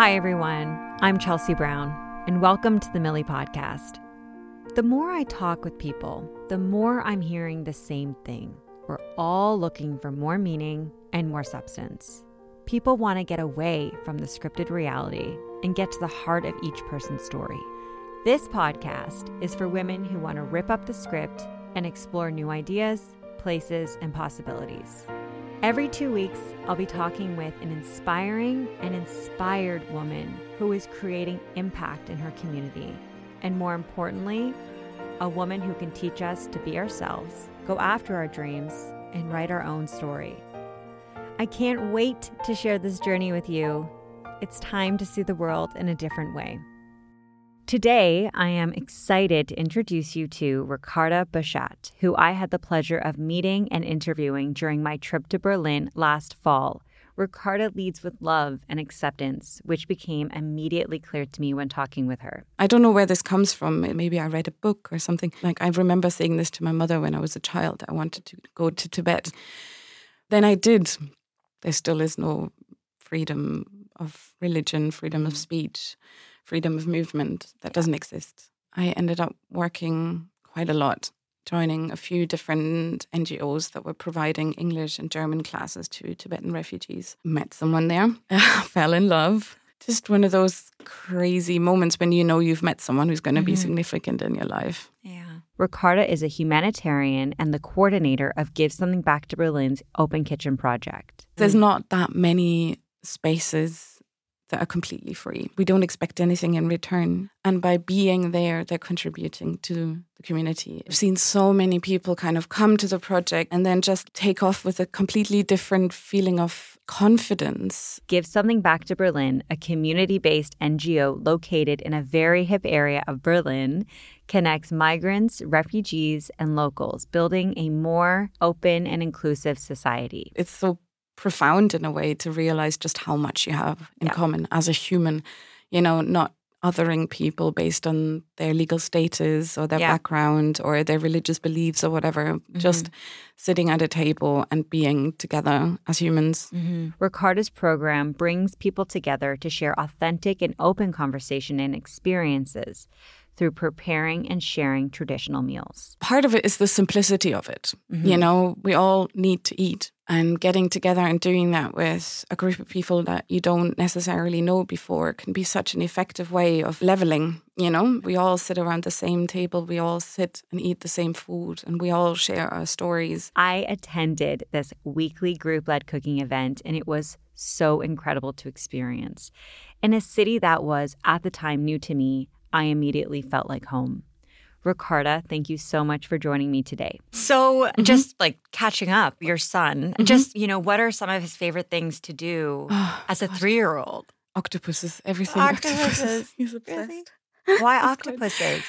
Hi, everyone. I'm Chelsea Brown, and welcome to the Millie Podcast. The more I talk with people, the more I'm hearing the same thing. We're all looking for more meaning and more substance. People want to get away from the scripted reality and get to the heart of each person's story. This podcast is for women who want to rip up the script and explore new ideas, places, and possibilities. Every two weeks, I'll be talking with an inspiring and inspired woman who is creating impact in her community. And more importantly, a woman who can teach us to be ourselves, go after our dreams, and write our own story. I can't wait to share this journey with you. It's time to see the world in a different way. Today, I am excited to introduce you to Ricarda Bochat, who I had the pleasure of meeting and interviewing during my trip to Berlin last fall. Ricarda leads with love and acceptance, which became immediately clear to me when talking with her. I don't know where this comes from. Maybe I read a book or something. Like I remember saying this to my mother when I was a child. I wanted to go to Tibet. Then I did. There still is no freedom of religion, freedom of mm. speech freedom of movement that doesn't exist. I ended up working quite a lot, joining a few different NGOs that were providing English and German classes to Tibetan refugees. Met someone there, fell in love. Just one of those crazy moments when you know you've met someone who's going to mm-hmm. be significant in your life. Yeah. Ricarda is a humanitarian and the coordinator of Give Something Back to Berlin's Open Kitchen project. There's not that many spaces that are completely free. We don't expect anything in return. And by being there, they're contributing to the community. I've seen so many people kind of come to the project and then just take off with a completely different feeling of confidence. Give Something Back to Berlin, a community based NGO located in a very hip area of Berlin, connects migrants, refugees, and locals, building a more open and inclusive society. It's so profound in a way to realize just how much you have in yeah. common as a human, you know, not othering people based on their legal status or their yeah. background or their religious beliefs or whatever, mm-hmm. just sitting at a table and being together as humans. Mm-hmm. Ricarda's program brings people together to share authentic and open conversation and experiences through preparing and sharing traditional meals. Part of it is the simplicity of it. Mm-hmm. You know, we all need to eat and getting together and doing that with a group of people that you don't necessarily know before can be such an effective way of leveling you know we all sit around the same table we all sit and eat the same food and we all share our stories i attended this weekly group led cooking event and it was so incredible to experience in a city that was at the time new to me i immediately felt like home Ricarda, thank you so much for joining me today. So, mm-hmm. just like catching up, your son, mm-hmm. just, you know, what are some of his favorite things to do oh, as a three year old? Octopuses, everything. Octopuses. octopuses. He's obsessed. Really? Why octopuses?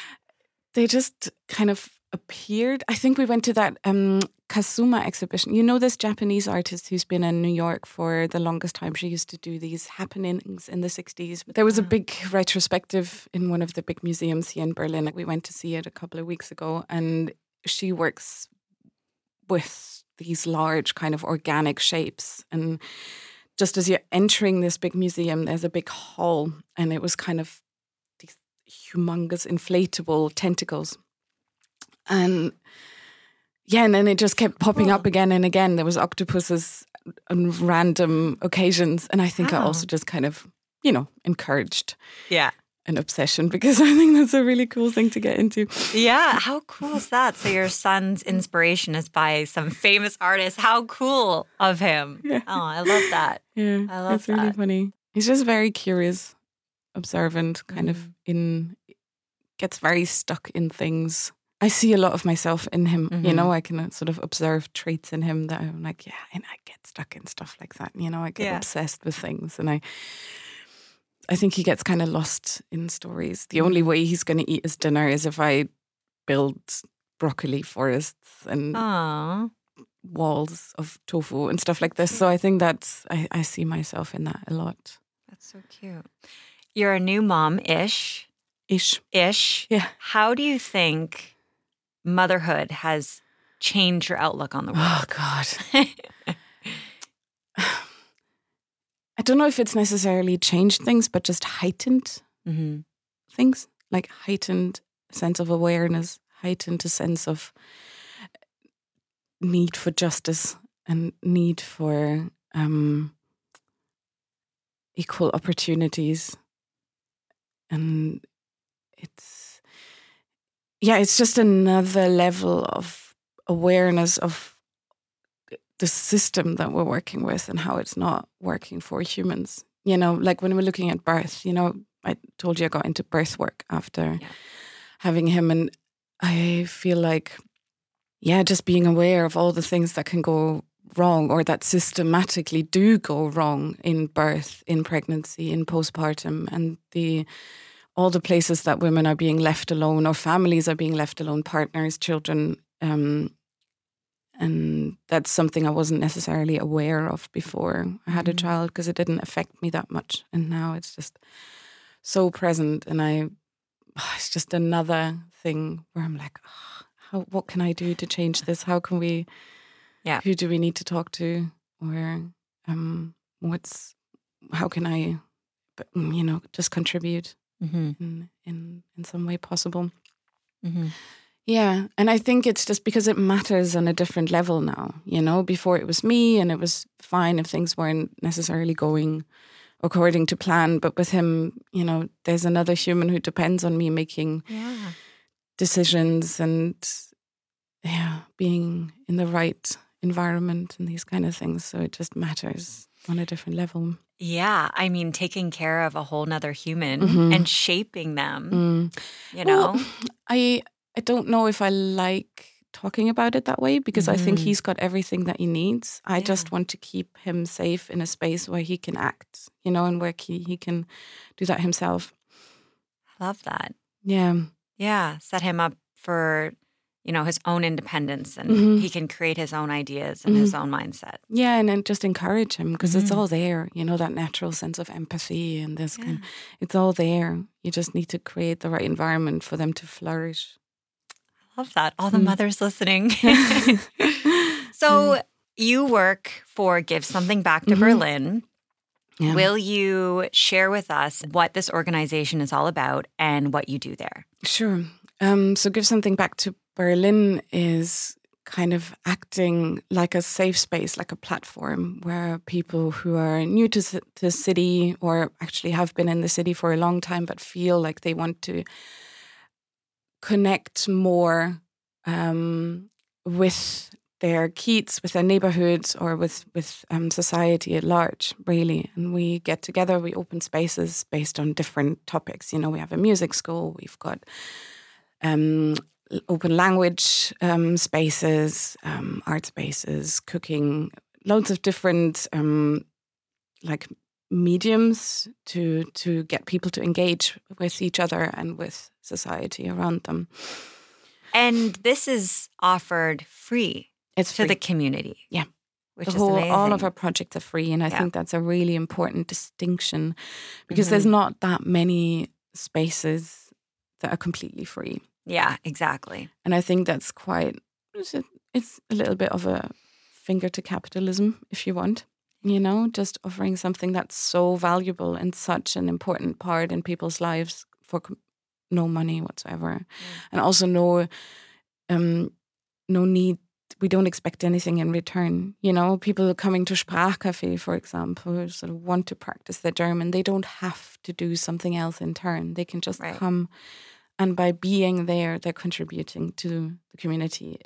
They just kind of appeared. I think we went to that um, Kusama exhibition. You know this Japanese artist who's been in New York for the longest time. She used to do these happenings in the 60s. There was a big retrospective in one of the big museums here in Berlin. We went to see it a couple of weeks ago, and she works with these large kind of organic shapes. And just as you're entering this big museum, there's a big hall, and it was kind of these humongous inflatable tentacles. And yeah, and then it just kept popping up again and again. There was octopuses on random occasions, and I think oh. I also just kind of, you know, encouraged. Yeah. An obsession because I think that's a really cool thing to get into. Yeah, how cool is that? So your son's inspiration is by some famous artist. How cool of him! Yeah. Oh, I love that. Yeah, I love that's that. really funny. He's just very curious, observant, kind mm. of in gets very stuck in things I see a lot of myself in him. Mm-hmm. You know. I can uh, sort of observe traits in him that I'm like, yeah, and I get stuck in stuff like that. You know, I get yeah. obsessed with things, and I, I think he gets kind of lost in stories. The only mm-hmm. way he's going to eat his dinner is if I build broccoli forests and Aww. walls of tofu and stuff like this. So I think that's I, I see myself in that a lot. That's so cute. You're a new mom ish. Ish. Ish. Yeah. How do you think motherhood has changed your outlook on the world? Oh God. I don't know if it's necessarily changed things, but just heightened Mm-hmm. things, like heightened sense of awareness, heightened a sense of need for justice and need for um, equal opportunities. And it's, yeah, it's just another level of awareness of the system that we're working with and how it's not working for humans. You know, like when we're looking at birth, you know, I told you I got into birth work after Yeah. having him, and I feel like, yeah, just being aware of all the things that can go wrong or that systematically do go wrong in birth, in pregnancy, in postpartum, and the all the places that women are being left alone or families are being left alone, partners, children. Um, and that's something I wasn't necessarily aware of before I had a Mhm. child because it didn't affect me that much. And now it's just so present. And I, it's just another thing where I'm like, "Ah, how, what can I do to change this? How can we, Yeah. who do we need to talk to? Or um, what's, how can I, but, mm, you know, just contribute Mm-hmm. in, in, in some way possible? Mm-hmm. Yeah. And I think it's just because it matters on a different level now. You know, before it was me and it was fine if things weren't necessarily going according to plan. But with him, you know, there's another human who depends on me making Yeah. decisions and, yeah, being in the right environment and these kind of things. So it just matters on a different level. Yeah. I mean, taking care of a whole nother human Mhm. and shaping them, Mm. you know? Well, I I don't know if I like talking about it that way because I think Mhm. he's got everything that he needs. I Yeah. just want to keep him safe in a space where he can act, you know, and where he, he can do that himself. I love that. Yeah. Yeah. Set him up for, you know, his own independence and Mhm. he can create his own ideas and his own mindset. Yeah, and then just encourage him because it's Mhm. all there, you know, that natural sense of empathy and this Yeah. kind it's all there. You just need to create the right environment for them to flourish. I love that. All the Mm. mothers listening. so you work for Give Something Back to Mhm. Berlin. yeah. Will you share with us what this organization is all about and what you do there? Sure. Um, so, Give Something Back to Berlin is kind of acting like a safe space, like a platform where people who are new to the city or actually have been in the city for a long time but feel like they want to connect more um, with their kids, with their neighborhoods, or with with um, society at large, really. And we get together, we open spaces based on different topics. You know, we have a music school, we've got um, open language um, spaces, um, art spaces, cooking, loads of different um, like mediums to to get people to engage with each other and with society around them. And this is offered free It's to the community. Yeah. Which the is whole, all of our projects are free, and I Yeah. think that's a really important distinction because there's not that many spaces that are completely free, Yeah, exactly. and I think that's quite. It's a, little bit of a finger to capitalism, if you want. You know, just offering something that's so valuable and such an important part in people's lives for no money whatsoever, and also no, um, no need we don't expect anything in return. You know, people coming to Sprachcafé, for example, who sort of want to practice their German, they don't have to do something else in turn. They can just Right. come, and by being there, they're contributing to the community.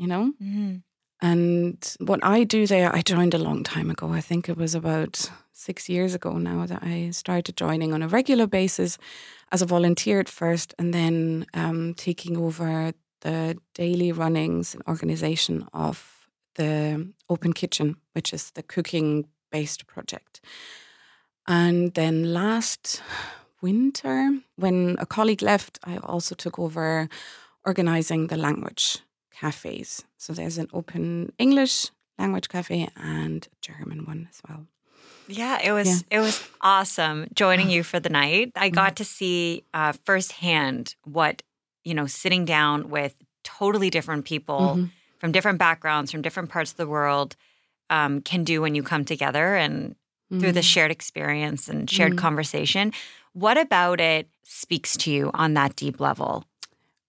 You know, Mhm. and what I do there, I joined a long time ago. I think it was about six years ago now that I started joining on a regular basis as a volunteer at first, and then um, taking over the daily runnings and organization of the Open Kitchen, which is the cooking based project. And then last winter, when a colleague left, I also took over organizing the language cafes. So there's an open English language cafe and a German one as well. Yeah, it was Yeah. it was awesome joining you for the night. I got to see uh, firsthand what you know sitting down with totally different people Mhm. from different backgrounds, from different parts of the world, um, can do when you come together and through the Mm. shared experience and shared Mm. conversation. What about it speaks to you on that deep level?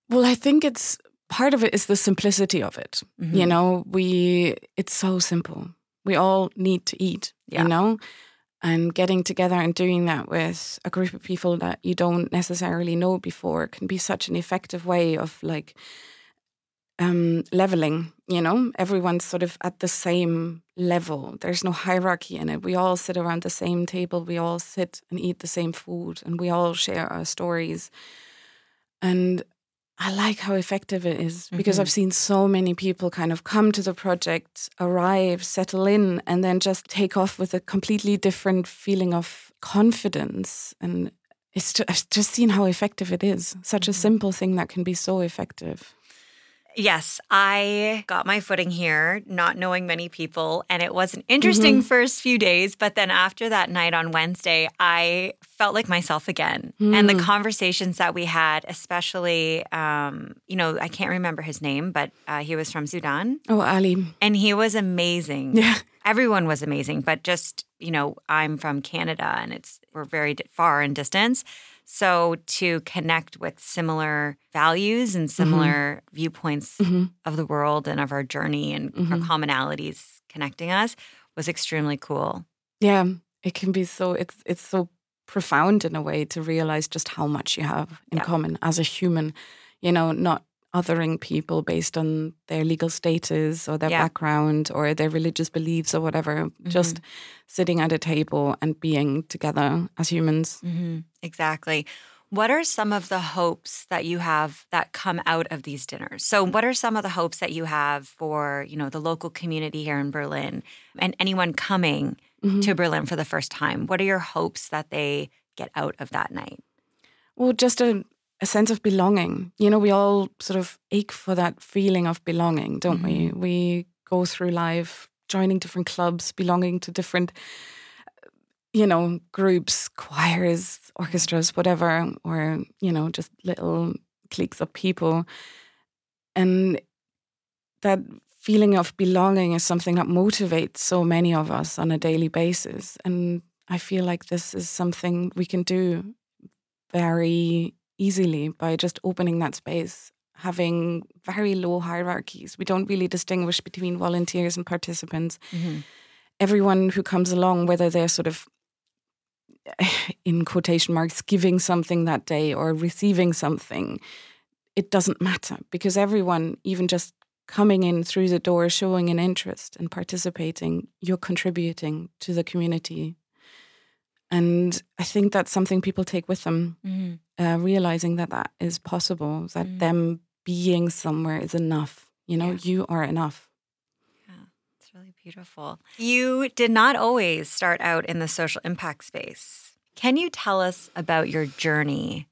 Well, I think it's part of it is the simplicity of it. You Mhm. know, we it's so simple. We all need to eat, Yeah. you know? And getting together and doing that with a group of people that you don't necessarily know before can be such an effective way of like um, leveling, you know? Everyone's sort of at the same level. There's no hierarchy in it. We all sit around the same table, we all sit and eat the same food, and we all share our stories. And I like how effective it is because Mhm. I've seen so many people kind of come to the project, arrive, settle in, and then just take off with a completely different feeling of confidence. And it's ju- I've just seen how effective it is. Such a Mhm. simple thing that can be so effective. Yes, I got my footing here, not knowing many people, and it was an interesting Mhm. first few days. But then after that night on Wednesday, I felt like myself again. And the Mm. conversations that we had, especially, um, you know, I can't remember his name, but uh, he was from Sudan, Oh, Ali. and he was amazing. Yeah. Everyone was amazing, but just you know, I'm from Canada, and it's we're very far in distance. So to connect with similar values and similar viewpoints hmm of the world and of our journey and our Mhm. commonalities connecting us was extremely cool. Yeah. It can be so, it's, it's so profound in a way to realize just how much you have in Yeah. common as a human, you know, not othering people based on their legal status or their Yeah. background or their religious beliefs or whatever, just sitting at a table and being together as humans. hmm Exactly. What are some of the hopes that you have that come out of these dinners? So, what are some of the hopes that you have for you know the local community here in Berlin and anyone coming Mhm. to Berlin for the first time? What are your hopes that they get out of that night? Well, just a, a sense of belonging. You know, we all sort of ache for that feeling of belonging, don't we? Mm-hmm. We go through life joining different clubs, belonging to different, uh, you know, groups, choirs, orchestras, whatever, or, you know, just little cliques of people. And that feeling of belonging is something that motivates so many of us on a daily basis. And I feel like this is something we can do very easily by just opening that space, having very low hierarchies. We don't really distinguish between volunteers and participants. Mm-hmm. Everyone who comes along, whether they're sort of in quotation marks giving something that day or receiving something, it doesn't matter because everyone, even just coming in through the door, showing an interest and participating, you're contributing to the community. And I think that's something people take with them hmm uh, realizing that that is possible, that Mm. them being somewhere is enough. You know, Yeah. you are enough. Yeah, it's really beautiful. You did not always start out in the social impact space. Can you tell us about your journey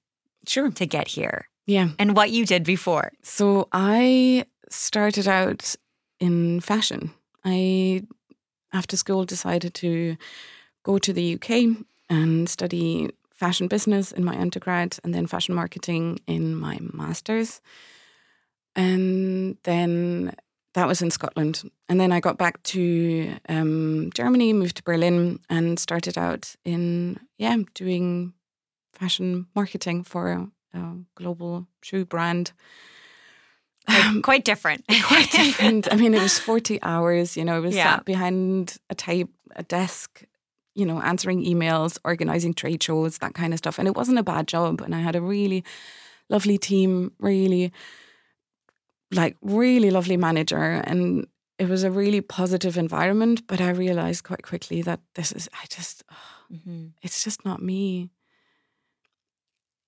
Sure. to get here Yeah. and what you did before? So I started out in fashion. I, after school, decided to go to the UK and study fashion business in my undergrad and then fashion marketing in my master's. And then that was in Scotland. And then I got back to um, Germany, moved to Berlin, and started out in, yeah, doing fashion marketing for a, a global shoe brand. Quite, quite different. quite different. I mean, it was 40 hours, you know, I was Yeah. sat behind a type, a desk, you know, answering emails, organizing trade shows, that kind of stuff. And it wasn't a bad job. And I had a really lovely team, really, like, really lovely manager. And it was a really positive environment. But I realized quite quickly that this is, I just, Mhm. it's just not me.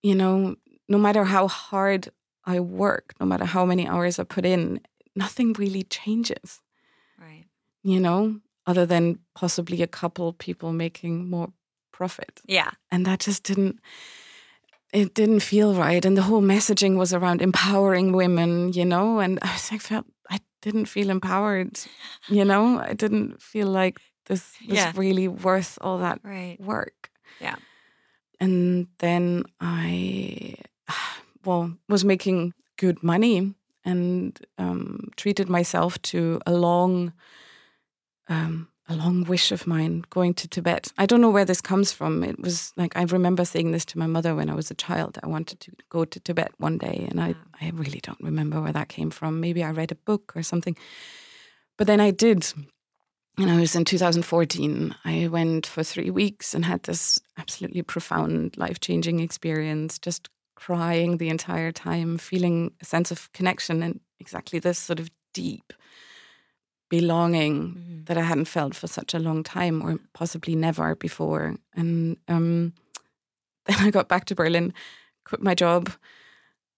You know, no matter how hard I work, no matter how many hours I put in, nothing really changes, Right. you know, other than possibly a couple people making more profit. Yeah. And that just didn't it didn't feel right. And the whole messaging was around empowering women, you know, and I was like felt I didn't feel empowered, you know. I didn't feel like this was Yeah. really worth all that Right. work. Yeah. And then I, well, was making good money and um, treated myself to a long, um, a long wish of mine going to Tibet. I don't know where this comes from. It was like I remember saying this to my mother when I was a child. I wanted to go to Tibet one day, and I, I really don't remember where that came from. Maybe I read a book or something. But then I did. And I was in 2014. I went for three weeks and had this absolutely profound, life changing experience, just crying the entire time, feeling a sense of connection and exactly this sort of deep belonging mm-hmm. that I hadn't felt for such a long time or possibly never before. And um, then I got back to Berlin, quit my job,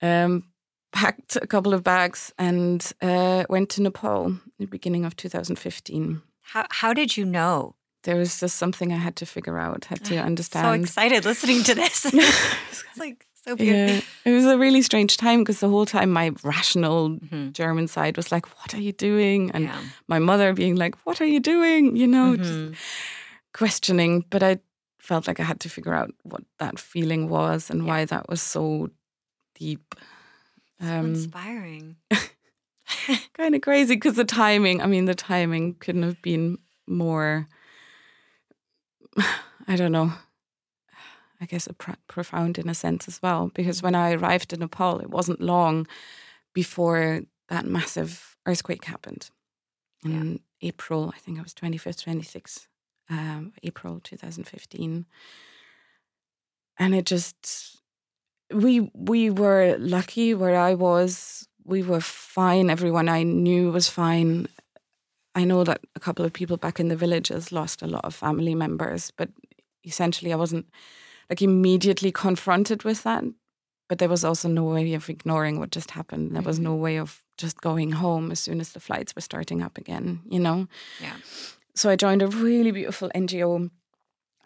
um, packed a couple of bags, and uh, went to Nepal in the beginning of 2015. How, how did you know? There was just something I had to figure out, had to understand. So excited listening to this. it's like so. Yeah, it was a really strange time because the whole time my rational mm-hmm. German side was like, "What are you doing?" and yeah. my mother being like, "What are you doing?" You know, mm-hmm. just questioning. But I felt like I had to figure out what that feeling was and yeah. why that was so deep. So um, inspiring. kind of crazy because the timing. I mean, the timing couldn't have been more. I don't know I guess, pr- profound in a sense as well. Because when I arrived in Nepal, it wasn't long before that massive earthquake happened in yeah. April. I think it was 25th, 26th um, April 2015, and it just we we were lucky where I was. We were fine. Everyone I knew was fine. I know that a couple of people back in the villages lost a lot of family members, but essentially I wasn't like immediately confronted with that. But there was also no way of ignoring what just happened. There was no mm-hmm. way of just going home as soon as the flights were starting up again, you know? Yeah. So I joined a really beautiful NGO.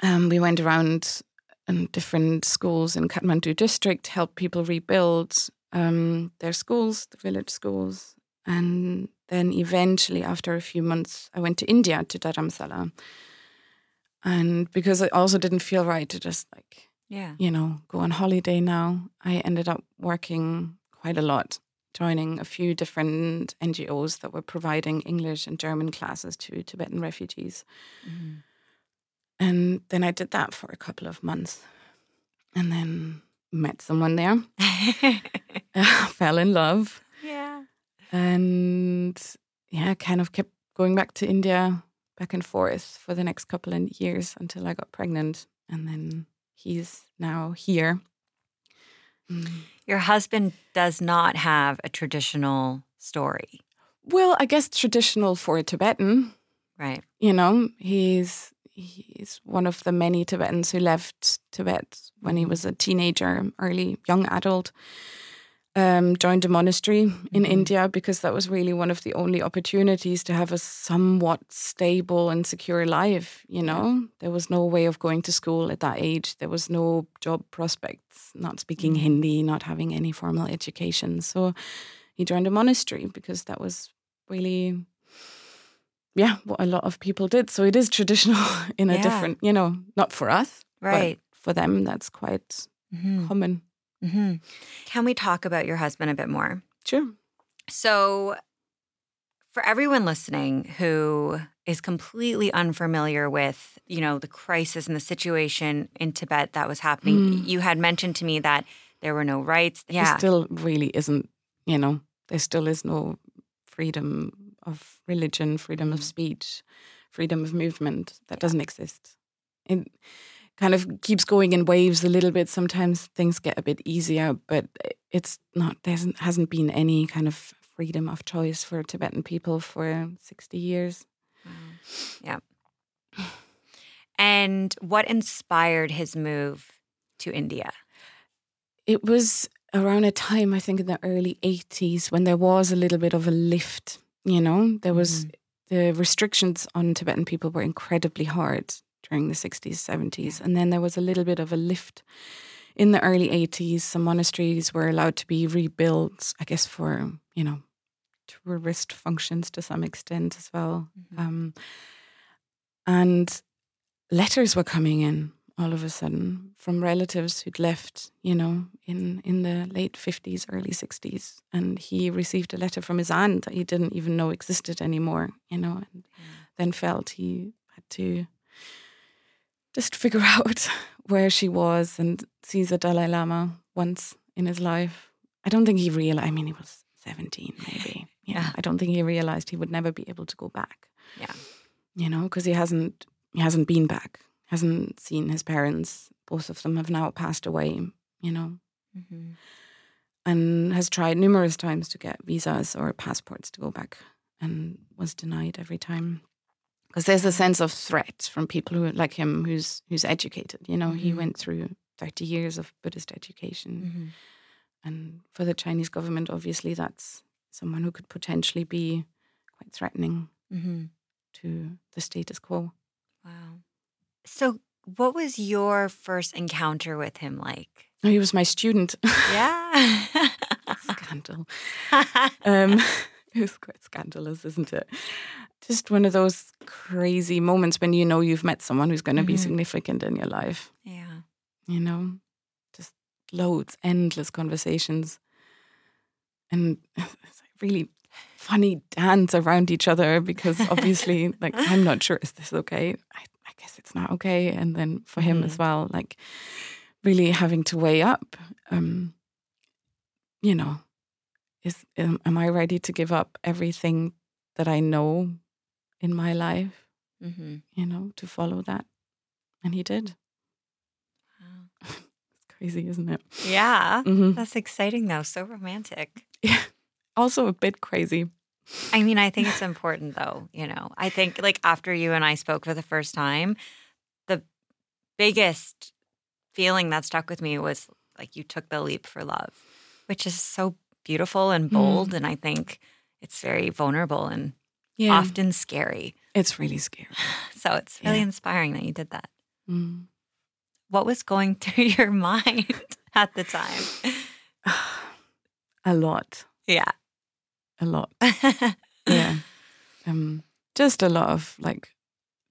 Um, we went around in different schools in Kathmandu district, help people rebuild um, their schools, the village schools. And then eventually, after a few months, I went to India to Dharamsala and because it also didn't feel right to just like, yeah, you know, go on holiday now, I ended up working quite a lot, joining a few different NGOs that were providing English and German classes to Tibetan refugees. Mm-hmm. And then I did that for a couple of months and then met someone there, fell in love. Yeah. And yeah, kind of kept going back to India back and forth for the next couple of years until I got pregnant. And then he's now here. Mm. Your husband does not have a traditional story. Well, I guess traditional for a Tibetan. Right. You know, he's he's one of the many Tibetans who left Tibet when he mm-hmm. was a teenager, early young adult um, joined a monastery in mm-hmm. India because that was really one of the only opportunities to have a somewhat stable and secure life. You know, there was no way of going to school at that age. There was no job prospects, not speaking mm-hmm. Hindi, not having any formal education. So he joined a monastery because that was really, yeah, what a lot of people did. So it is traditional in a yeah. different, you know, not for us, right? for them, that's quite mm-hmm. common. Mm-hmm. Can we talk about your husband a bit more? Sure. So, for everyone listening who is completely unfamiliar with, you know, the crisis and the situation in Tibet that was happening, mm. you had mentioned to me that there were no rights. Yeah. There still really isn't, you know, there still is no freedom of religion, freedom of mm. speech, freedom of movement. That yeah. doesn't exist. It, kind of keeps going in waves a little bit. Sometimes things get a bit easier, but it's not. There hasn't, hasn't been any kind of freedom of choice for Tibetan people for sixty years. Yeah. And what inspired his move to India? It was around a time, I think, in the early 80s when there was a little bit of a lift. You know, there was mm. the restrictions on Tibetan people were incredibly hard during the 60s, 70s. And then there was a little bit of a lift in the early 80s. Some monasteries were allowed to be rebuilt, I guess, for, you know, tourist functions to some extent as well. Mm-hmm. Um, and letters were coming in all of a sudden from relatives who'd left, you know, in, in the late 50s, early 60s. And he received a letter from his aunt that he didn't even know existed anymore, you know, and then felt he had to just figure out where she was and sees the Dalai Lama once in his life. I don't think he realized, I mean, he was 17 maybe. Yeah. Yeah. I don't think he realized he would never be able to go back, Yeah. you know, because he hasn't, he hasn't been back, hasn't seen his parents. Both of them have now passed away, you know, Mm-hmm. and has tried numerous times to get visas or passports to go back and was denied every time because there's a sense of threat from people who like him who's who's educated you know he Mhm. went through 30 years of buddhist education Mm-hmm. and for the chinese government obviously that's someone who could potentially be quite threatening Mm-hmm. to the status quo Wow. So, what was your first encounter with him like? oh, he was my student Yeah. scandal um, it was quite scandalous, isn't it? Just one of those crazy moments when you know you've met someone who's going to be Mhm. significant in your life. yeah. You know, just loads, endless conversations, and it's really funny dance around each other because obviously, like, I'm not sure is this okay? I, I guess it's not okay, and then for him as well, like, really having to weigh up. Um, you know, is am, am I ready to give up everything that I know in my life, Mm-hmm. you know, to follow that? And he did. Wow. It's crazy, isn't it? Yeah. hmm That's exciting, though. So romantic. Yeah. Also a bit crazy. I mean, I think it's important, though. You know, I think like after you and I spoke for the first time, the biggest feeling that stuck with me was like you took the leap for love, which is so beautiful and bold. And I think it's very vulnerable and Yeah. often scary. It's really scary. So it's really Yeah. inspiring that you did that. Mm. What was going through your mind at the time? a lot. Yeah. A lot. Yeah. um, just a lot of like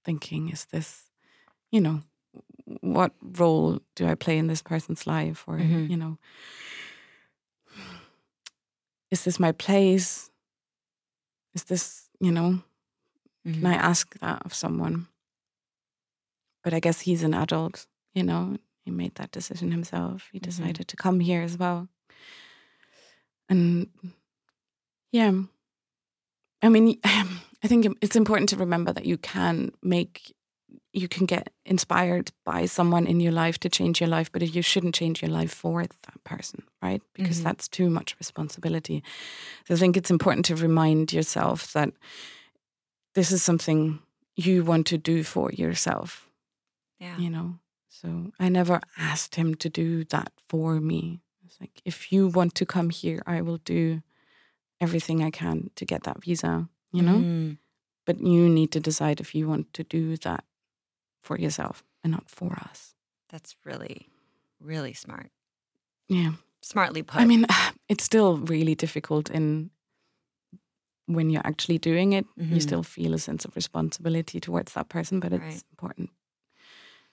thinking, is this, you know, what role do I play in this person's life? Or, Mhm. you know, is this my place? Is this, you know, Mhm. can I ask that of someone? But I guess he's an adult, you know, he made that decision himself. He Mhm. decided to come here as well. And yeah, I mean, I think it's important to remember that you can make, you can get inspired by someone in your life to change your life, but you shouldn't change your life for that person, right? Because Mhm. that's too much responsibility. So I think it's important to remind yourself that this is something you want to do for yourself, yeah. you know? So I never asked him to do that for me. It's like, if you want to come here, I will do everything I can to get that visa, you know? Mhm. But you need to decide if you want to do that for yourself and not for us. That's really, really smart. Yeah. Smartly put. I mean, it's still really difficult in when you're actually doing it. You Mhm. still feel a sense of responsibility towards that person, but it's Right. important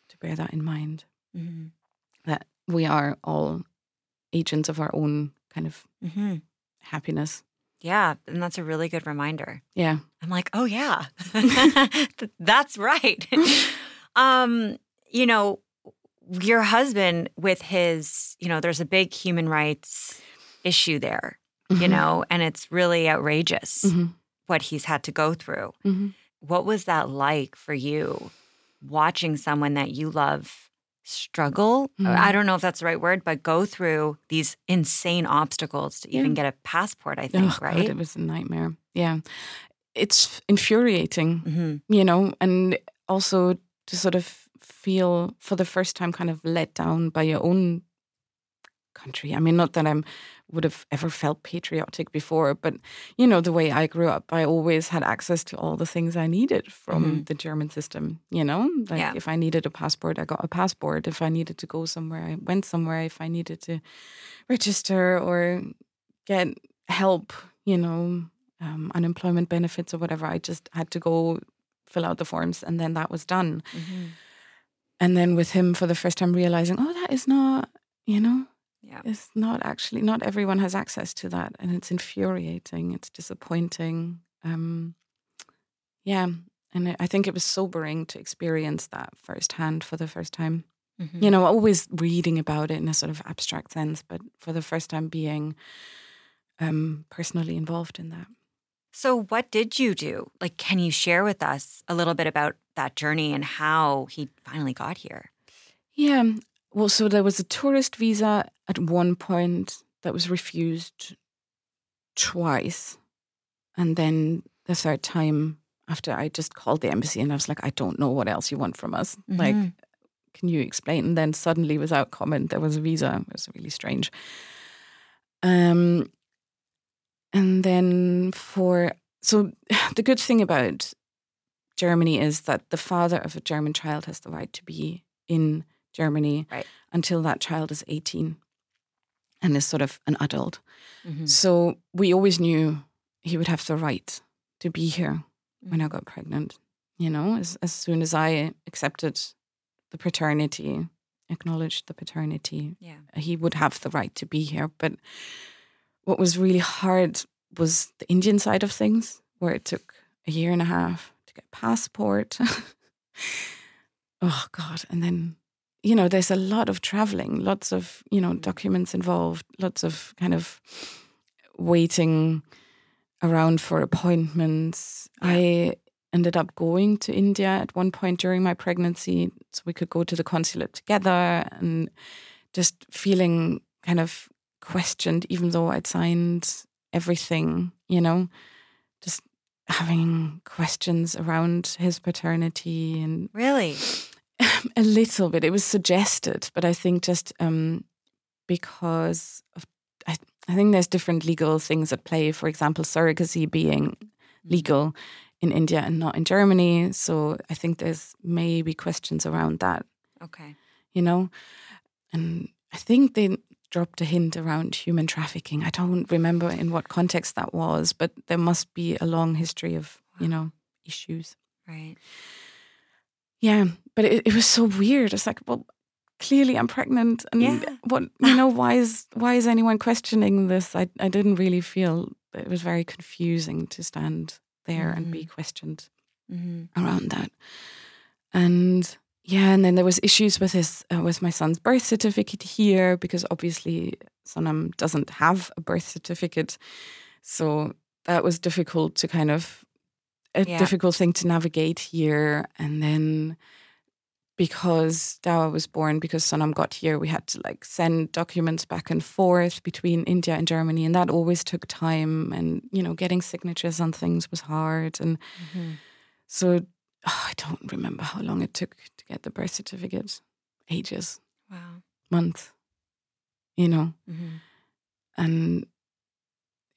to bear that in mind Mhm. that we are all agents of our own kind of Mhm. happiness. Yeah. And that's a really good reminder. Yeah. I'm like, oh yeah, that's right. um, you know, your husband with his, you know, there's a big human rights issue there, you Mhm. know, and it's really outrageous Mhm. what he's had to go through. Mhm. What was that like for you watching someone that you love struggle? I don't know if that's the right word, but go through these insane obstacles to even get a passport, I think, Oh, God, right? it was a nightmare. Yeah. It's infuriating. hmm you know, and also to sort of feel for the first time kind of let down by your own country. I mean, not that I'm would have ever felt patriotic before, but you know, the way I grew up, I always had access to all the things I needed from Mhm. the German system, you know? Like Yeah. if I needed a passport, I got a passport. If I needed to go somewhere, I went somewhere. If I needed to register or get help, you know, um, unemployment benefits or whatever, I just had to go fill out the forms and then that was done. hmm And then with him for the first time realizing, oh, that is not, you know, Yeah. it's not actually, not everyone has access to that. And it's infuriating, it's disappointing. Um, yeah. And I think it was sobering to experience that firsthand for the first time. Mhm. You know, always reading about it in a sort of abstract sense, but for the first time being um, personally involved in that. So, what did you do? Like, can you share with us a little bit about that journey and how he finally got here? Yeah. Well, so there was a tourist visa at one point that was refused twice. And then the third time, after I just called the embassy and I was like, I don't know what else you want from us. Like, Mhm. can you explain? And then suddenly, without comment, there was a visa. It was really strange. Um, and then for so the good thing about Germany is that the father of a German child has the right to be in Germany Right. until that child is 18 and is sort of an adult. Mhm. So we always knew he would have the right to be here when Mm. I got pregnant. You know, as, as soon as I accepted the paternity, acknowledged the paternity, Yeah. he would have the right to be here. But what was really hard was the Indian side of things, where it took a year and a half to get passport. oh God. And then, you know, there's a lot of traveling, lots of, you know, documents involved, lots of kind of waiting around for appointments. I ended up going to India at one point during my pregnancy so we could go to the consulate together and just feeling kind of questioned, even though I'd signed everything, you know, just having questions around his paternity and Really? a little bit. It was suggested, but I think just um, because of, I, I think there's different legal things at play. For example, surrogacy being legal in India and not in Germany. So I think there's maybe questions around that, Okay. you know? And I think they dropped a hint around human trafficking. I don't remember in what context that was, but there must be a long history of, you know, issues. Right. Yeah, but it, it was so weird. It's like, well, clearly I'm pregnant, and Yeah. what you know, why is why is anyone questioning this? I I didn't really feel it was very confusing to stand there and be questioned hmm around that, and yeah, and then there was issues with his uh, with my son's birth certificate here because obviously Sonam doesn't have a birth certificate, so that was difficult to kind of a Yeah. difficult thing to navigate here, and then because Dawa was born, because Sonam got here, we had to like send documents back and forth between India and Germany, and that always took time. And you know, getting signatures on things was hard, and hmm so oh, I don't remember how long it took to get the birth certificate. Ages, Wow. months, you know, hmm and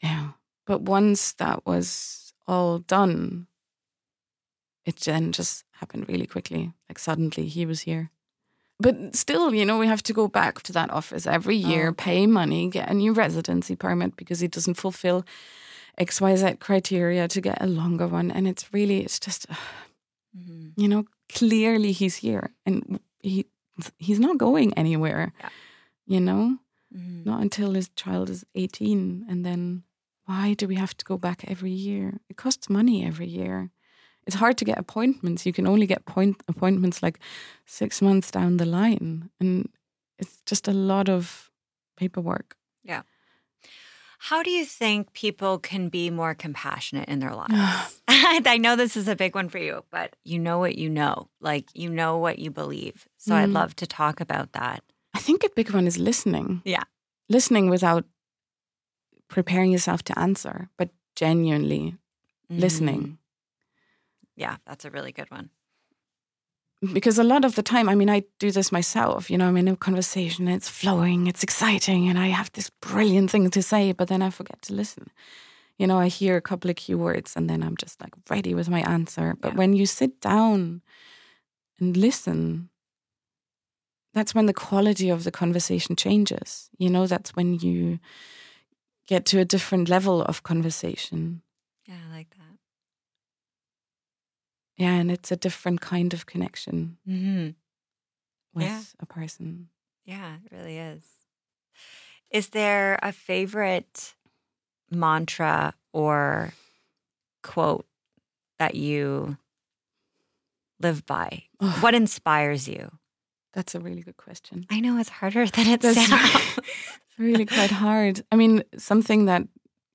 yeah. But once that was all done, it then just happened really quickly. Like suddenly he was here. But still, you know, we have to go back to that office every year, Oh. pay money, get a new residency permit because he doesn't fulfill XYZ criteria to get a longer one. And it's really, it's just, hmm you know, clearly he's here and he he's not going anywhere. Yeah. You know? hmm Not until his child is 18. And then why do we have to go back every year? It costs money every year. It's hard to get appointments. You can only get point appointments like six months down the line. And it's just a lot of paperwork. How do you think people can be more compassionate in their lives? I know this is a big one for you, but you know what you know. Like, you know what you believe. So I'd Mm. love to talk about that. I think a big one is listening. Yeah. Listening without preparing yourself to answer, but genuinely Mhm. listening. Yeah, that's a really good one. Because a lot of the time, I mean, I do this myself. You know, I'm in a conversation, it's flowing, it's exciting, and I have this brilliant thing to say, but then I forget to listen. You know, I hear a couple of keywords and then I'm just like ready with my answer. But Yeah. when you sit down and listen, that's when the quality of the conversation changes. You know, that's when you get to a different level of conversation. Yeah, I like. Yeah, and it's a different kind of connection hmm with Yeah. a person. Yeah, it really is. Is there a favorite mantra or quote that you live by? What inspires you? That's a really good question. I know it's harder than it That's sounds. It's really quite hard. I mean, something that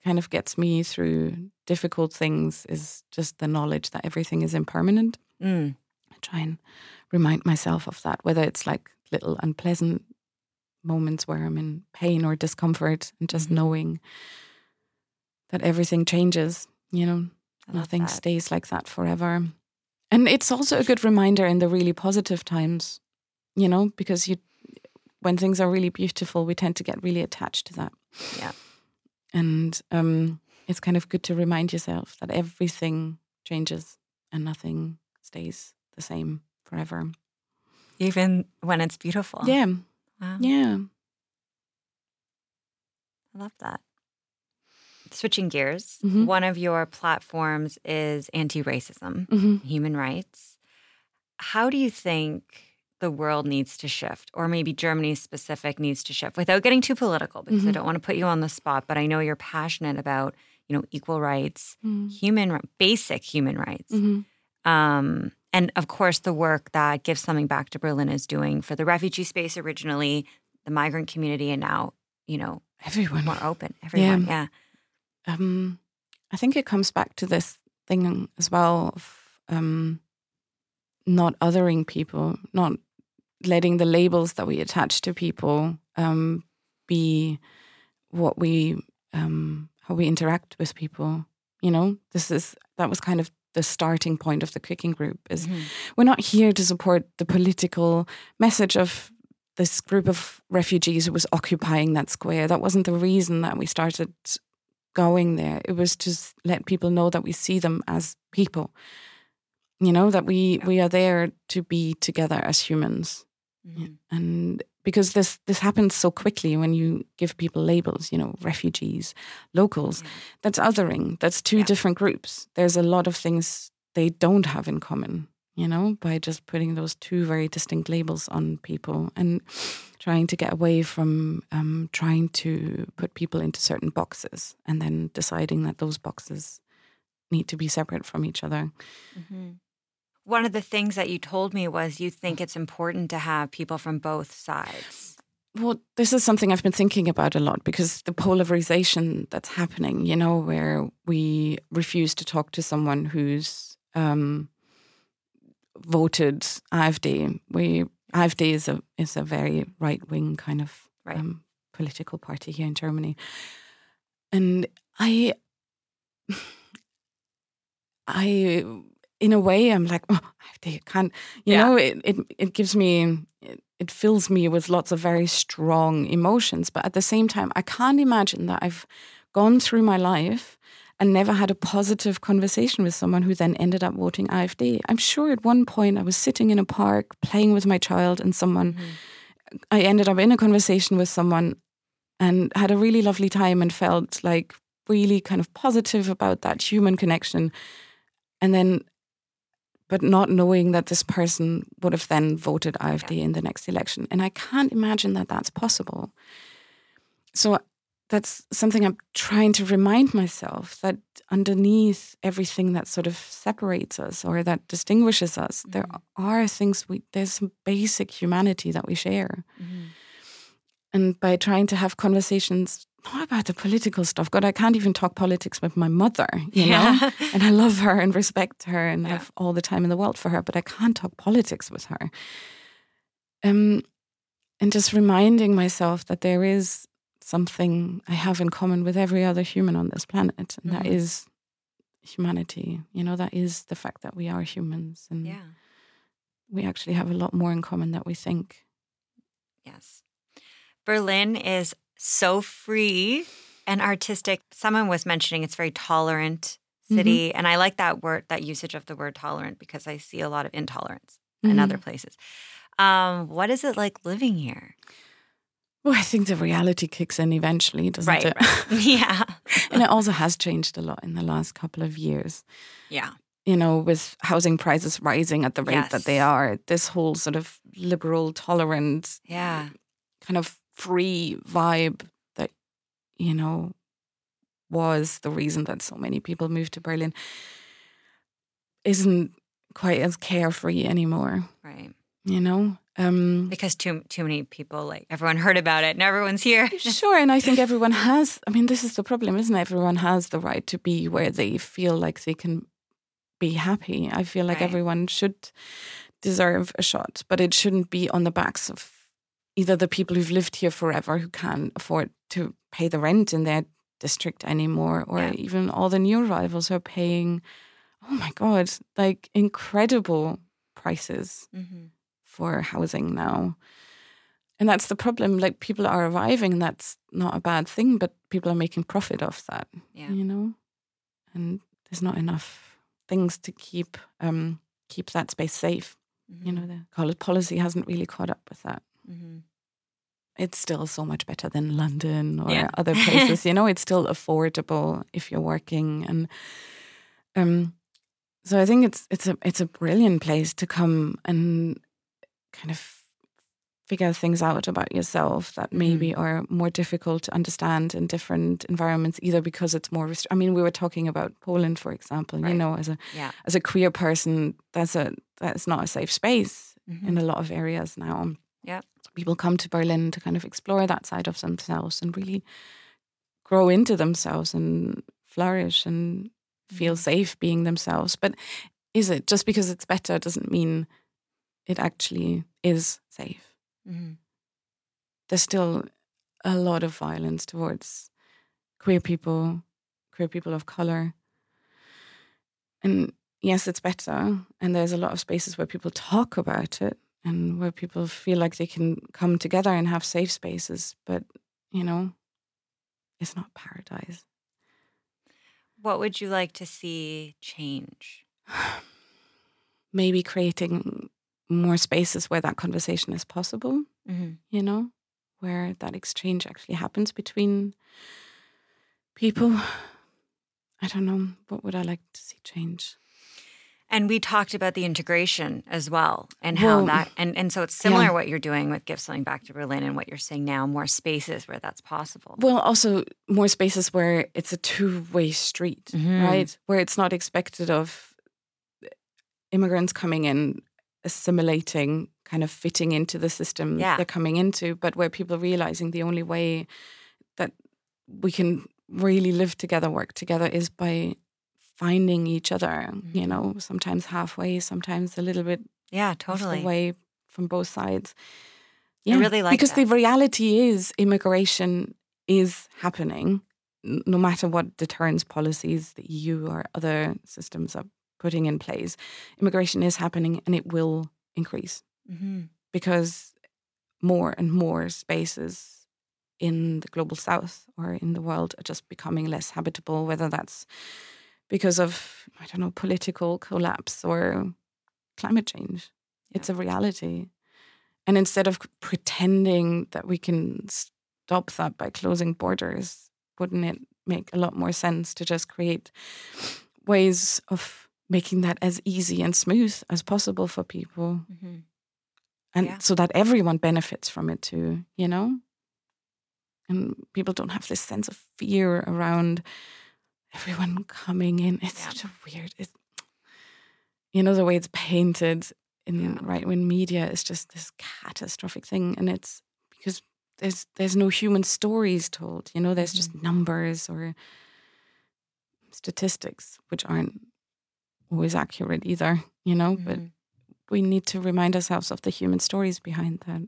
kind of gets me through difficult things is just the knowledge that everything is impermanent. Mm, I try and remind myself of that, whether it's like little unpleasant moments where I'm in pain or discomfort, and just Mhm. knowing that everything changes, you know, nothing that. stays like that forever. And it's also a good reminder in the really positive times, you know, because you when things are really beautiful, we tend to get really attached to that. Yeah. And um, it's kind of good to remind yourself that everything changes and nothing stays the same forever. Even when it's beautiful. Yeah. Wow. Yeah. I love that. Switching gears, Mhm. one of your platforms is anti racism, hmm human rights. How do you think the world needs to shift, or maybe Germany specific needs to shift without getting too political? Because I Mhm. don't want to put you on the spot, but I know you're passionate about, you know, equal rights, Mm-hmm. human, basic human rights. hmm Um, and of course, the work that Give Something Back to Berlin is doing for the refugee space originally, the migrant community, and now, you know, Everyone. more open. Everyone, yeah. um, I think it comes back to this thing as well of um, not othering people, not letting the labels that we attach to people um, be what we um, how we interact with people. You know, this is that was kind of the starting point of the cooking group. Is Mhm. we're not here to support the political message of this group of refugees who was occupying that square. That wasn't the reason that we started going there. It was to let people know that we see them as people. You know that we Yeah. we are there to be together as humans, Mhm. and because this this happens so quickly when you give people labels. You know, refugees, locals. Yeah. That's othering. That's two Yeah. different groups. There's a lot of things they don't have in common, you know, by just putting those two very distinct labels on people and trying to get away from um, trying to put people into certain boxes and then deciding that those boxes need to be separate from each other. Mhm. One of the things that you told me was you think it's important to have people from both sides. Well, this is something I've been thinking about a lot because the polarization that's happening, you know, where we refuse to talk to someone who's um, voted AfD. We AfD is a is a very right wing kind of Right. um, political party here in Germany, and I, I, in a way, I'm like, oh, AfD can't, you Yeah. know, it, it it gives me. It, it fills me with lots of very strong emotions, but at the same time, I can't imagine that I've gone through my life and never had a positive conversation with someone who then ended up voting AfD. I'm sure at one point I was sitting in a park playing with my child, and someone, mm-hmm. I ended up in a conversation with someone and had a really lovely time and felt like really kind of positive about that human connection. And then, but not knowing that this person would have then voted AfD in the next election. And I can't imagine that that's possible. So that's something I'm trying to remind myself that underneath everything that sort of separates us or that distinguishes us, there are things we, there's some basic humanity that we share. Mhm. And by trying to have conversations, not about the political stuff, God, I can't even talk politics with my mother, you know? And I love her and respect her and Yeah. have all the time in the world for her, but I can't talk politics with her. Um, and just reminding myself that there is something I have in common with every other human on this planet, and that Mhm. is humanity. You know, that is the fact that we are humans and yeah. we actually have a lot more in common than we think. Yes. Berlin is so free and artistic. Someone was mentioning it's very tolerant city. And I like that word, that usage of the word tolerant because I see a lot of intolerance in Mhm. other places. Um, what is it like living here? Well, I think the reality kicks in eventually, doesn't Right. it? yeah. and it also has changed a lot in the last couple of years. Yeah. You know, with housing prices rising at the rate that they are, this whole sort of liberal, tolerant, Yeah. kind of free vibe that, you know, was the reason that so many people moved to Berlin isn't quite as carefree anymore. Right. You know, um, because too too many people like everyone heard about it and everyone's here. sure, and I think everyone has. I mean, this is the problem, isn't it? Everyone has the right to be where they feel like they can be happy. I feel like right. everyone should deserve a shot, but it shouldn't be on the backs of either the people who've lived here forever who can't afford to pay the rent in their district anymore, or yeah. even all the new arrivals who are paying. Oh my god, like incredible prices. Mm-hmm for housing now. And that's the problem. Like people are arriving, and that's not a bad thing, but people are making profit off that. Yeah. You know? And there's not enough things to keep um, keep that space safe. Mm-hmm. You know, the college policy hasn't really caught up with that. Mm-hmm. It's still so much better than London or yeah. other places. you know, it's still affordable if you're working, and um, so I think it's it's a it's a brilliant place to come and kind of figure things out about yourself that maybe mm. are more difficult to understand in different environments either because it's more restri- I mean we were talking about Poland for example right. you know as a yeah. as a queer person that's a that's not a safe space mm-hmm. in a lot of areas now yeah so people come to Berlin to kind of explore that side of themselves and really grow into themselves and flourish and feel mm-hmm. safe being themselves but is it just because it's better doesn't mean it actually is safe. Mm-hmm. There's still a lot of violence towards queer people, queer people of color. And yes, it's better. And there's a lot of spaces where people talk about it and where people feel like they can come together and have safe spaces. But, you know, it's not paradise. What would you like to see change? Maybe creating more spaces where that conversation is possible, mm-hmm. you know, where that exchange actually happens between people. I don't know. What would I like to see change? And we talked about the integration as well and how well, that and, and so it's similar yeah. what you're doing with Give Something Back to Berlin and what you're saying now, more spaces where that's possible. Well, also more spaces where it's a two-way street, mm-hmm. right? Where it's not expected of immigrants coming in assimilating, kind of fitting into the system yeah. they're coming into, but where people are realizing the only way that we can really live together, work together is by finding each other, mm-hmm. you know, sometimes halfway, sometimes a little bit yeah, totally away from both sides. Yeah, I really like because that. the reality is immigration is happening, no matter what deterrence policies the EU or other systems are putting in place, immigration is happening and it will increase mm-hmm. because more and more spaces in the global south or in the world are just becoming less habitable, whether that's because of, I don't know, political collapse or climate change. It's a reality. And instead of pretending that we can stop that by closing borders, wouldn't it make a lot more sense to just create ways of making that as easy and smooth as possible for people. Mm-hmm. And yeah. so that everyone benefits from it too, you know? And people don't have this sense of fear around everyone coming in. It's yeah. such a weird, it's, you know, the way it's painted in yeah. right wing media is just this catastrophic thing. And it's because there's there's no human stories told, you know, there's mm-hmm. just numbers or statistics which aren't always accurate either, you know, mm-hmm. but we need to remind ourselves of the human stories behind that.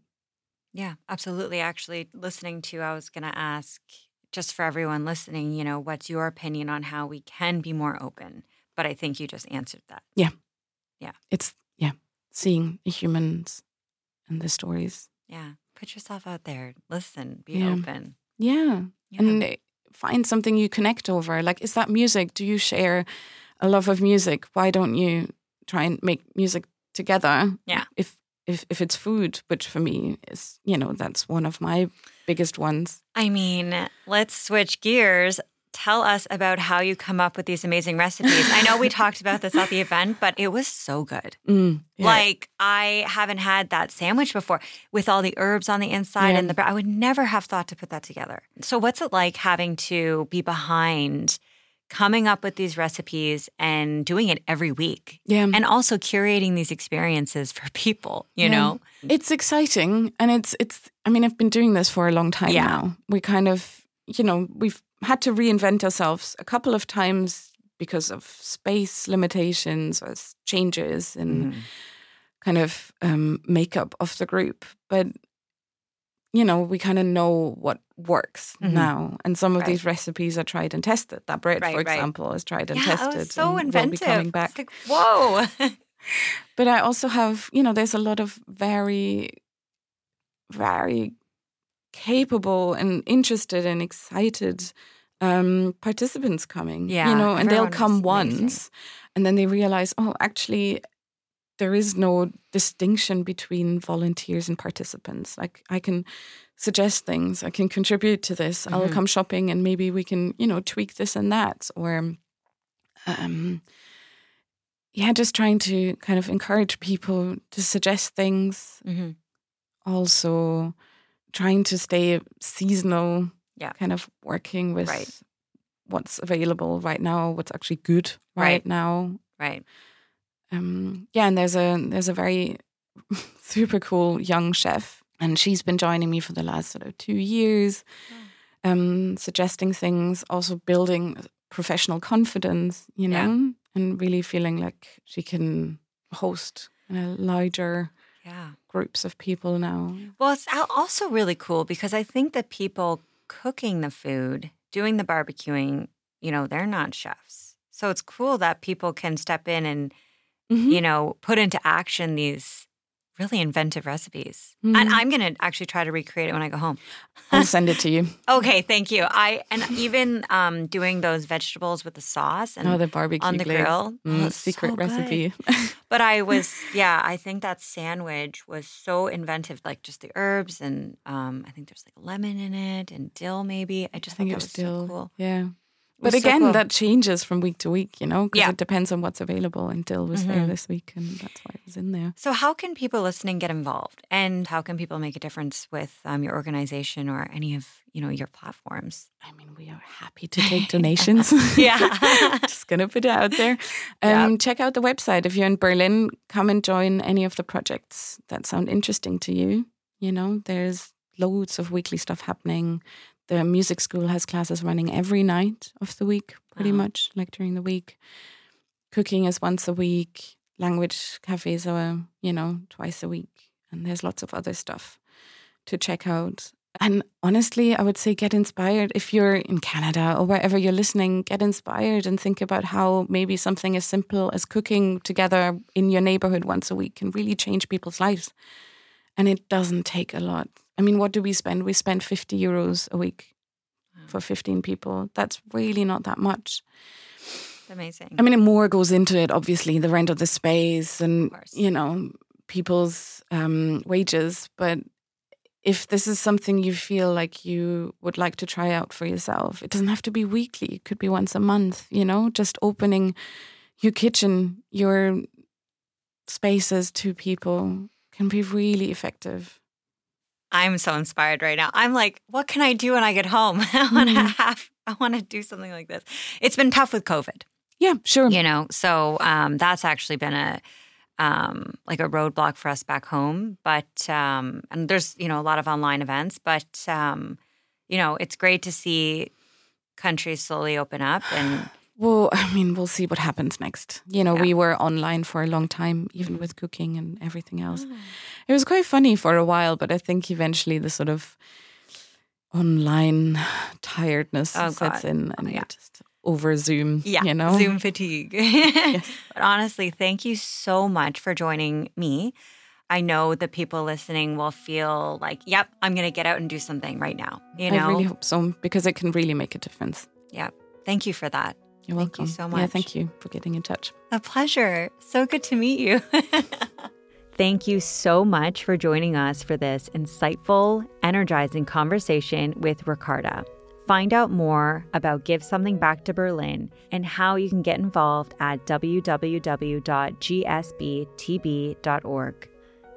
Yeah, absolutely. Actually, listening to, I was going to ask just for everyone listening, you know, what's your opinion on how we can be more open? But I think you just answered that. Yeah. Yeah. It's, yeah, seeing the humans and the stories. Yeah. Put yourself out there, listen, be yeah. open. Yeah. yeah. And eh, find something you connect over. Like, is that music? Do you share? a love of music, why don't you try and make music together? Yeah. If if if it's food, which for me is, you know, that's one of my biggest ones. I mean, let's switch gears. Tell us about how you come up with these amazing recipes. I know we talked about this at the event, but it was so good. Mm, yeah. Like I haven't had that sandwich before with all the herbs on the inside yeah. and the I would never have thought to put that together. So what's it like having to be behind coming up with these recipes and doing it every week. Yeah. And also curating these experiences for people, you Yeah. know? It's exciting and it's it's I mean I've been doing this for a long time Yeah. now. We kind of you know, we've had to reinvent ourselves a couple of times because of space limitations or changes in Mhm. kind of um, makeup of the group. But you know, we kind of know what works Mhm. now, and some of Right. these recipes are tried and tested. That bread, Right, for right. example, is tried and yeah, tested. it was so and will inventive. be coming back. Like, whoa. But I also have, you know, there's a lot of very, very capable and interested and excited um, participants coming. Yeah, You know, and they'll come is amazing. once and then they realize, oh, actually, there is no distinction between volunteers and participants. Like I can suggest things, I can contribute to this. I'll Mhm. come shopping and maybe we can, you know, tweak this and that. Or um yeah, just trying to kind of encourage people to suggest things. Mhm. Also trying to stay seasonal. Yeah. Kind of working with Right. what's available right now, what's actually good right, Right. now. Right. Um, yeah, and there's a there's a very super cool young chef, and she's been joining me for the last sort of two years, um, suggesting things, also building professional confidence, you Yeah. know, and really feeling like she can host larger Yeah. groups of people now. Well, it's also really cool because I think that people cooking the food, doing the barbecuing, you know, they're not chefs. So it's cool that people can step in and, Mhm. you know, put into action these really inventive recipes. And Mhm. I'm going to actually try to recreate it when I go home. I'll send it to you. Okay, thank you. I and even um doing those vegetables with the sauce and oh, the barbecue on the glaze. grill. Oh, Mm, it's secret so recipe. But I was, yeah, I think that sandwich was so inventive, like just the herbs and um, I think there's like lemon in it and dill maybe. I just I think it was was still so cool. yeah. But so again, cool. that changes from week to week, you know, because Yeah. it depends on what's available. And Dill was there Mhm. this week, and that's why it was in there. So, how can people listening get involved, and how can people make a difference with um, your organization or any of you know your platforms? I mean, we are happy to take donations. Yeah. just gonna put it out there. Um, Check out the website if you're in Berlin. Come and join any of the projects that sound interesting to you. You know, there's loads of weekly stuff happening. The music school has classes running every night of the week, pretty Wow. much like during the week. Cooking is once a week. Language cafes are, you know, twice a week. And there's lots of other stuff to check out. And honestly, I would say get inspired. If you're in Canada or wherever you're listening, get inspired and think about how maybe something as simple as cooking together in your neighborhood once a week can really change people's lives. And it doesn't take a lot. I mean, what do we spend? We spend 50 euros a week for 15 people. That's really not that much. Amazing. I mean, more goes into it, obviously, the rent of the space and, you know, people's um, wages. But if this is something you feel like you would like to try out for yourself, it doesn't have to be weekly. It could be once a month, you know, just opening your kitchen, your spaces to people can be really effective. I'm so inspired right now. I'm like, what can I do when I get home? I want to Mhm. have, I want to do something like this. It's been tough with COVID, Yeah, sure. you know, so um, that's actually been a um, like a roadblock for us back home. But um, and there's you know a lot of online events, but um, you know it's great to see countries slowly open up and Well, I mean, we'll see what happens next. You know, Yeah. we were online for a long time, even with cooking and everything else. Mm. It was quite funny for a while, but I think eventually the sort of online tiredness Oh, sets God. in oh, and yeah. just over Zoom. Yeah, you know, Zoom fatigue. But honestly, thank you so much for joining me. I know the people listening will feel like, yep, I'm going to get out and do something right now. You know, I really hope so because it can really make a difference. yeah. Thank you for that. You're welcome. Thank you welcome. so Yeah, much. thank you for getting in touch. A pleasure. So good to meet you. Thank you so much for joining us for this insightful, energizing conversation with Ricarda. Find out more about Give Something Back to Berlin and how you can get involved at www.gsbtb.org.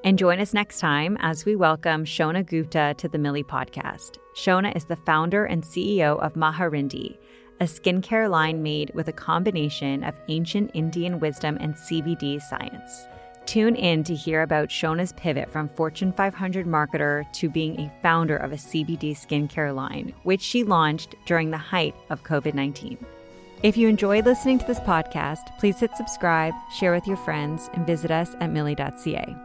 And join us next time as we welcome Shona Gupta to the Millie podcast. Shona is the founder and CEO of Maharindi, a skincare line made with a combination of ancient Indian wisdom and CBD science. Tune in to hear about Shona's pivot from Fortune 500 marketer to being a founder of a CBD skincare line, which she launched during the height of COVID 19. If you enjoyed listening to this podcast, please hit subscribe, share with your friends, and visit us at millie.ca.